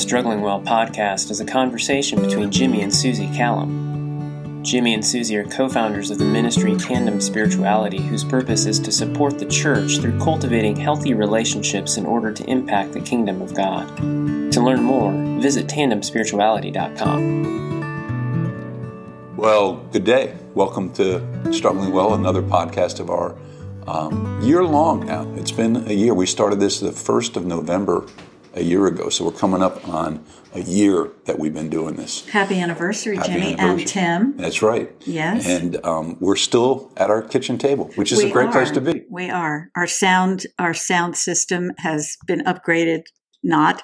Struggling Well podcast is a conversation between Jimmy and Susie Callum. Jimmy and Susie are co founders of the ministry Tandem Spirituality, whose purpose is to support the church through cultivating healthy relationships in order to impact the kingdom of God. To learn more, visit tandemspirituality.com. Well, good day. Welcome to Struggling Well, another podcast of our um, year long now. It's been a year. We started this the 1st of November a year ago. So we're coming up on a year that we've been doing this. Happy anniversary, Happy Jenny anniversary. and Tim. That's right. Yes. And um, we're still at our kitchen table, which is a We great place to be. We are. Our sound our sound system has been upgraded, not.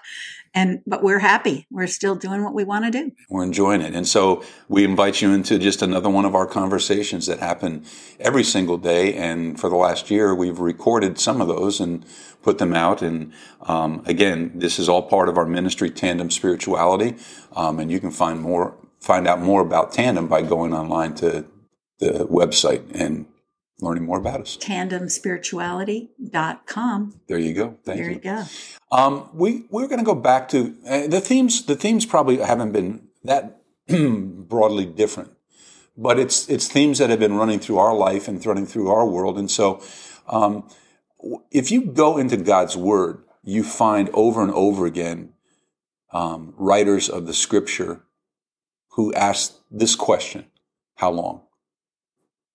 And but we're happy. We're still doing what we want to do. We're enjoying it. And so we invite you into just another one of our conversations that happen every single day. And for the last year, we've recorded some of those and put them out. And um, again, this is all part of our ministry, Tandem Spirituality. Um, and you can find more, find out more about Tandem by going online to the website and learning more about us. Tandemspirituality.com. There you go. Thank There you. There you go. Um, we we're going to go back to uh, the themes. The themes probably haven't been that broadly different, but it's it's themes that have been running through our life and running through our world. And so, um, if you go into God's Word, you find over and over again um, writers of the Scripture who ask this question: How long?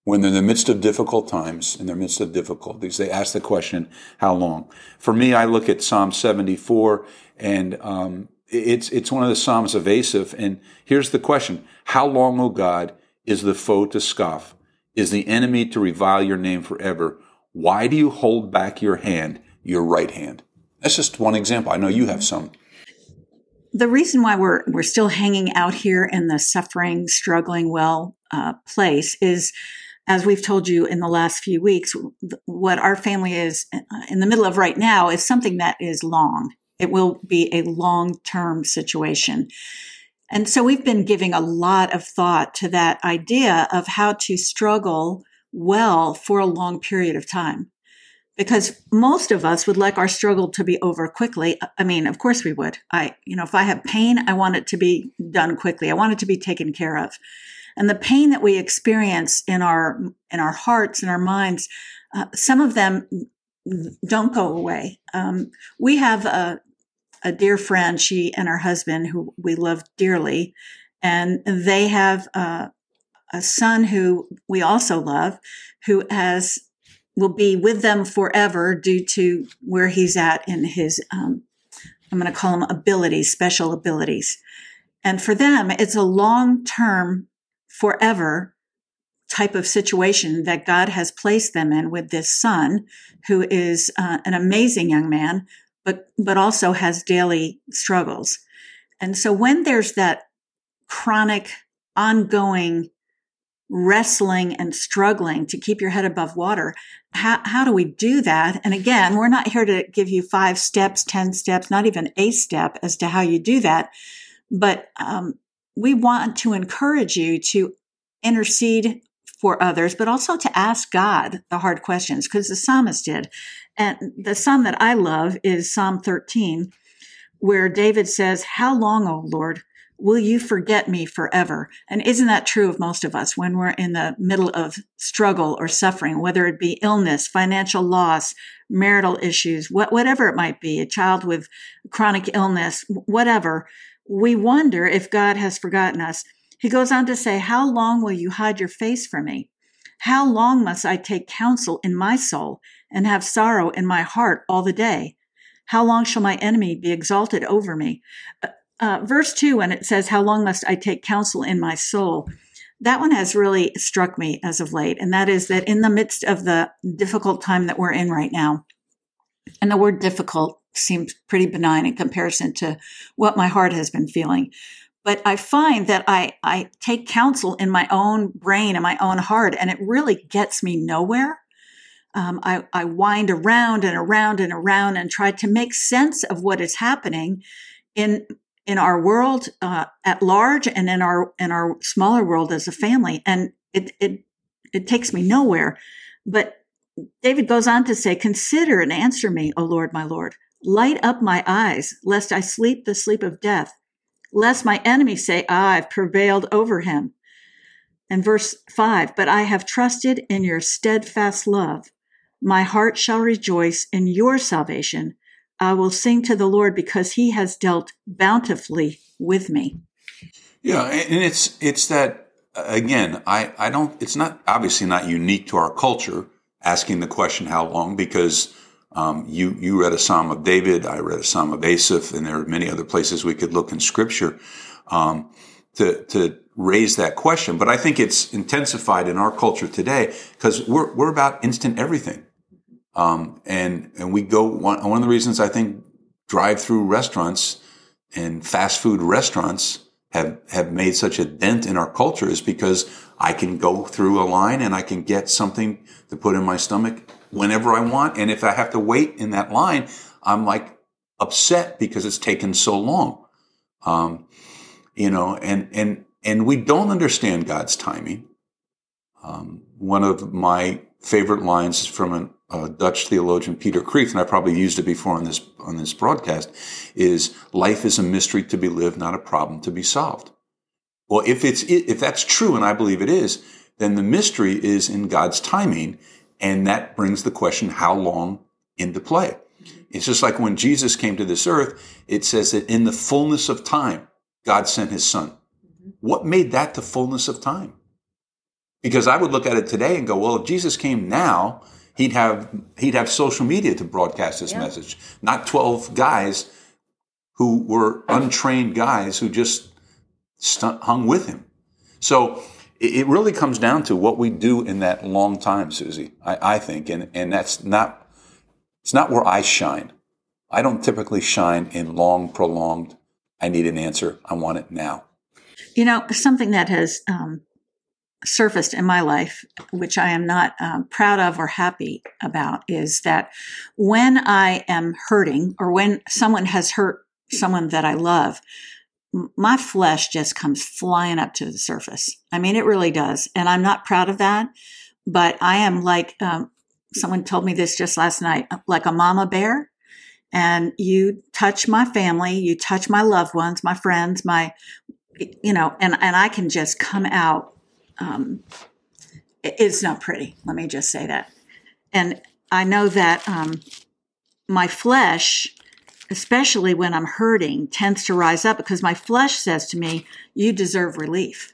When they're in the midst of difficult times, in the midst of difficulties, they ask the question, how long? For me, I look at Psalm 74 and, um, it's, it's one of the Psalms Asaph. And here's the question. How long, O God, is the foe to scoff? Is the enemy to revile your name forever? Why do you hold back your hand, your right hand? That's just one example. I know you have some. the reason why we're we're still hanging out here in the suffering, struggling well uh, place is, as we've told you in the last few weeks, what our family is uh, in the middle of right now is something that is long. It will be a long term situation. And so we've been giving a lot of thought to that idea of how to struggle well for a long period of time because most of us would like our struggle to be over quickly. I mean, of course we would. I, you know, if I have pain, I want it to be done quickly. I want it to be taken care of. And the pain that we experience in our in our hearts and our minds, uh, some of them don't go away. Um, we have a a dear friend, she and her husband, who we love dearly, and they have uh, a son who we also love, who has will be with them forever due to where he's at in his um, i'm going to call them abilities special abilities and for them it's a long term forever type of situation that god has placed them in with this son who is uh, an amazing young man but but also has daily struggles and so when there's that chronic ongoing wrestling and struggling to keep your head above water. How, how do we do that? And again, we're not here to give you five steps, 10 steps, not even a step as to how you do that. But um, we want to encourage you to intercede for others, but also to ask God the hard questions because the psalmist did. And the psalm that I love is Psalm 13, where David says, How long, O Lord? will you forget me forever? And isn't that true of most of us when we're in the middle of struggle or suffering, whether it be illness, financial loss, marital issues, what, whatever it might be, a child with chronic illness, whatever, we wonder if God has forgotten us. He goes on to say, How long will you hide your face from me? How long must I take counsel in my soul and have sorrow in my heart all the day? How long shall my enemy be exalted over me? uh, verse 2 when it says how long must i take counsel in my soul that one has really struck me as of late and that is that in the midst of the difficult time that we're in right now and the word difficult seems pretty benign in comparison to what my heart has been feeling. But i find that i i take counsel in my own brain and my own heart and it really gets me nowhere. Um, I, I wind around and around and around and try to make sense of what is happening in in our world uh, at large and in our in our smaller world as a family. And it it it takes me nowhere. But david goes on to say consider and answer me o lord my lord Light up my eyes, lest I sleep the sleep of death, lest my enemies say, ah, I've prevailed over him. And verse 5 But I have trusted in your steadfast love. My heart shall rejoice in your salvation. I will sing to the Lord because he has dealt bountifully with me. Yeah, and it's it's that again, I, I don't it's not obviously not unique to our culture asking the question how long because um, you you read a Psalm of David, I read a Psalm of Asaph, and there are many other places we could look in Scripture um, to to raise that question. But I think it's intensified in our culture today because we're we're about instant everything, um, and and we go one one of the reasons I think drive through restaurants and fast food restaurants have have made such a dent in our culture is because I can go through a line and I can get something to put in my stomach whenever I want. And if I have to wait in that line, I'm like upset because it's taken so long. Um, you know, and, and, and we don't understand God's timing. Um, one of my favorite lines from an, a Dutch theologian, Peter Kreeft, and I probably used it before on this, on this broadcast, is life is a mystery to be lived, not a problem to be solved. Well, if it's, if that's true, and I believe it is, then the mystery is in God's timing and that brings the question, how long into play? It's just like when Jesus came to this earth, it says that in the fullness of time, God sent his son. Mm-hmm. What made that the fullness of time? Because I would look at it today and go, well, if Jesus came now, he'd have, he'd have social media to broadcast this yeah. message, not 12 guys who were untrained guys who just hung with him. So it really comes down to what we do in that long time, Susie, I, I, think. And, and that's not, it's not where I shine. I don't typically shine in long, prolonged, I need an answer. I want it now. You know, something that has um, surfaced in my life, which I am not um, proud of or happy about, is that when I am hurting or when someone has hurt someone that I love, my flesh just comes flying up to the surface. I mean, it really does. And I'm not proud of that, but I am like, um, someone told me this just last night, like a mama bear. And you touch my family, you touch my loved ones, my friends, my, you know, and, and I can just come out. Um, it's not pretty. Let me just say that. And I know that um, my flesh especially when I'm hurting, tends to rise up because my flesh says to me, "You deserve relief."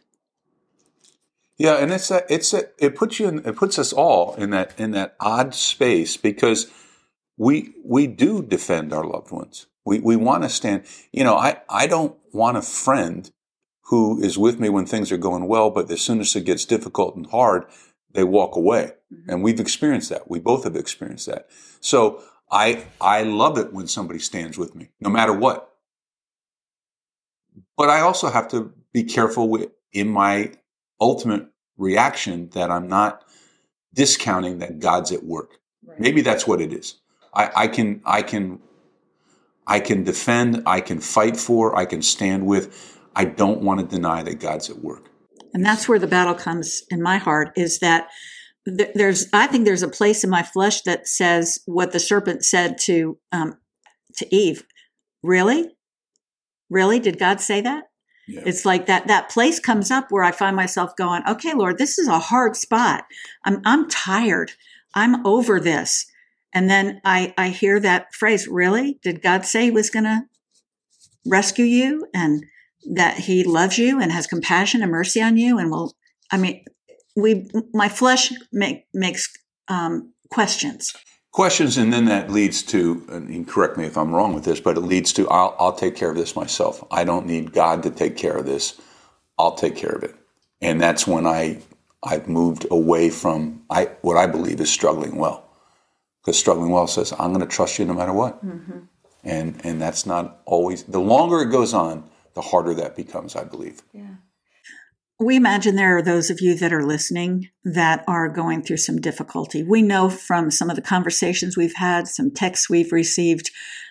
Yeah, and it's a, it's a, it puts you in, it puts us all in that in that odd space because we we do defend our loved ones. We we want to stand. You know, I I don't want a friend who is with me when things are going well, but as soon as it gets difficult and hard, they walk away. Mm-hmm. And we've experienced that. We both have experienced that. So I, I love it when somebody stands with me, no matter what. But I also have to be careful with, in my ultimate reaction that I'm not discounting that God's at work. Right. Maybe that's what it is. I, I can, I can, I can defend, I can fight for, I can stand with. I don't want to deny that God's at work. And that's where the battle comes in my heart is that there's i think there's a place in my flesh that says what the serpent said to um, to eve. Really? Really? Did god say that? Yeah. it's like that that place comes up where i find myself going okay lord this is a hard spot. I'm i'm tired. I'm over this. And then i i hear that phrase really? Did god say he was going to rescue you and that he loves you and has compassion and mercy on you and will i mean we my flesh make, makes um, questions. Questions and then that leads to and correct me if i'm wrong with this but it leads to I'll, I'll take care of this myself. I don't need god to take care of this. I'll take care of it. And that's when i i've moved away from i what i believe is struggling well. Because struggling well says i'm going to trust you no matter what. Mm-hmm. and and that's not always the longer it goes on the harder that becomes i believe. Yeah we imagine there are those of you that are listening that are going through some difficulty. We know from some of the conversations we've had, some texts we've received,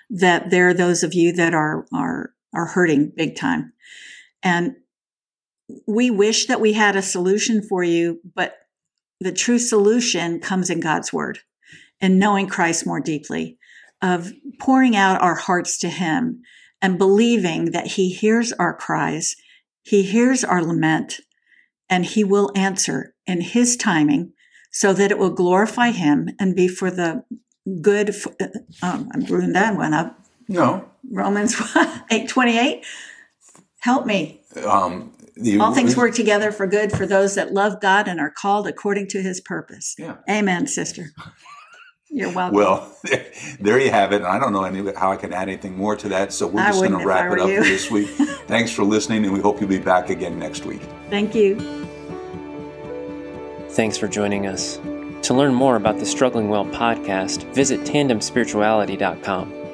that there are those of you that are are are hurting big time. And we wish that we had a solution for you, but the true solution comes in God's word and knowing Christ more deeply, of pouring out our hearts to Him and believing that He hears our cries, He hears our lament, and He will answer in His timing so that it will glorify Him and be for the good. Um, I'm ruined that one up. No. Romans 8 28. Help me. Um, the, All things work together for good for those that love God and are called according to his purpose. Yeah. Amen, sister. You're welcome. Well, there you have it. I don't know any, how I can add anything more to that, so we're I just going to wouldn't if I wrap it up you. for this week. Thanks for listening, and we hope you'll be back again next week. Thank you. Thanks for joining us. To learn more about the Struggling Well podcast, visit tandemspirituality.com.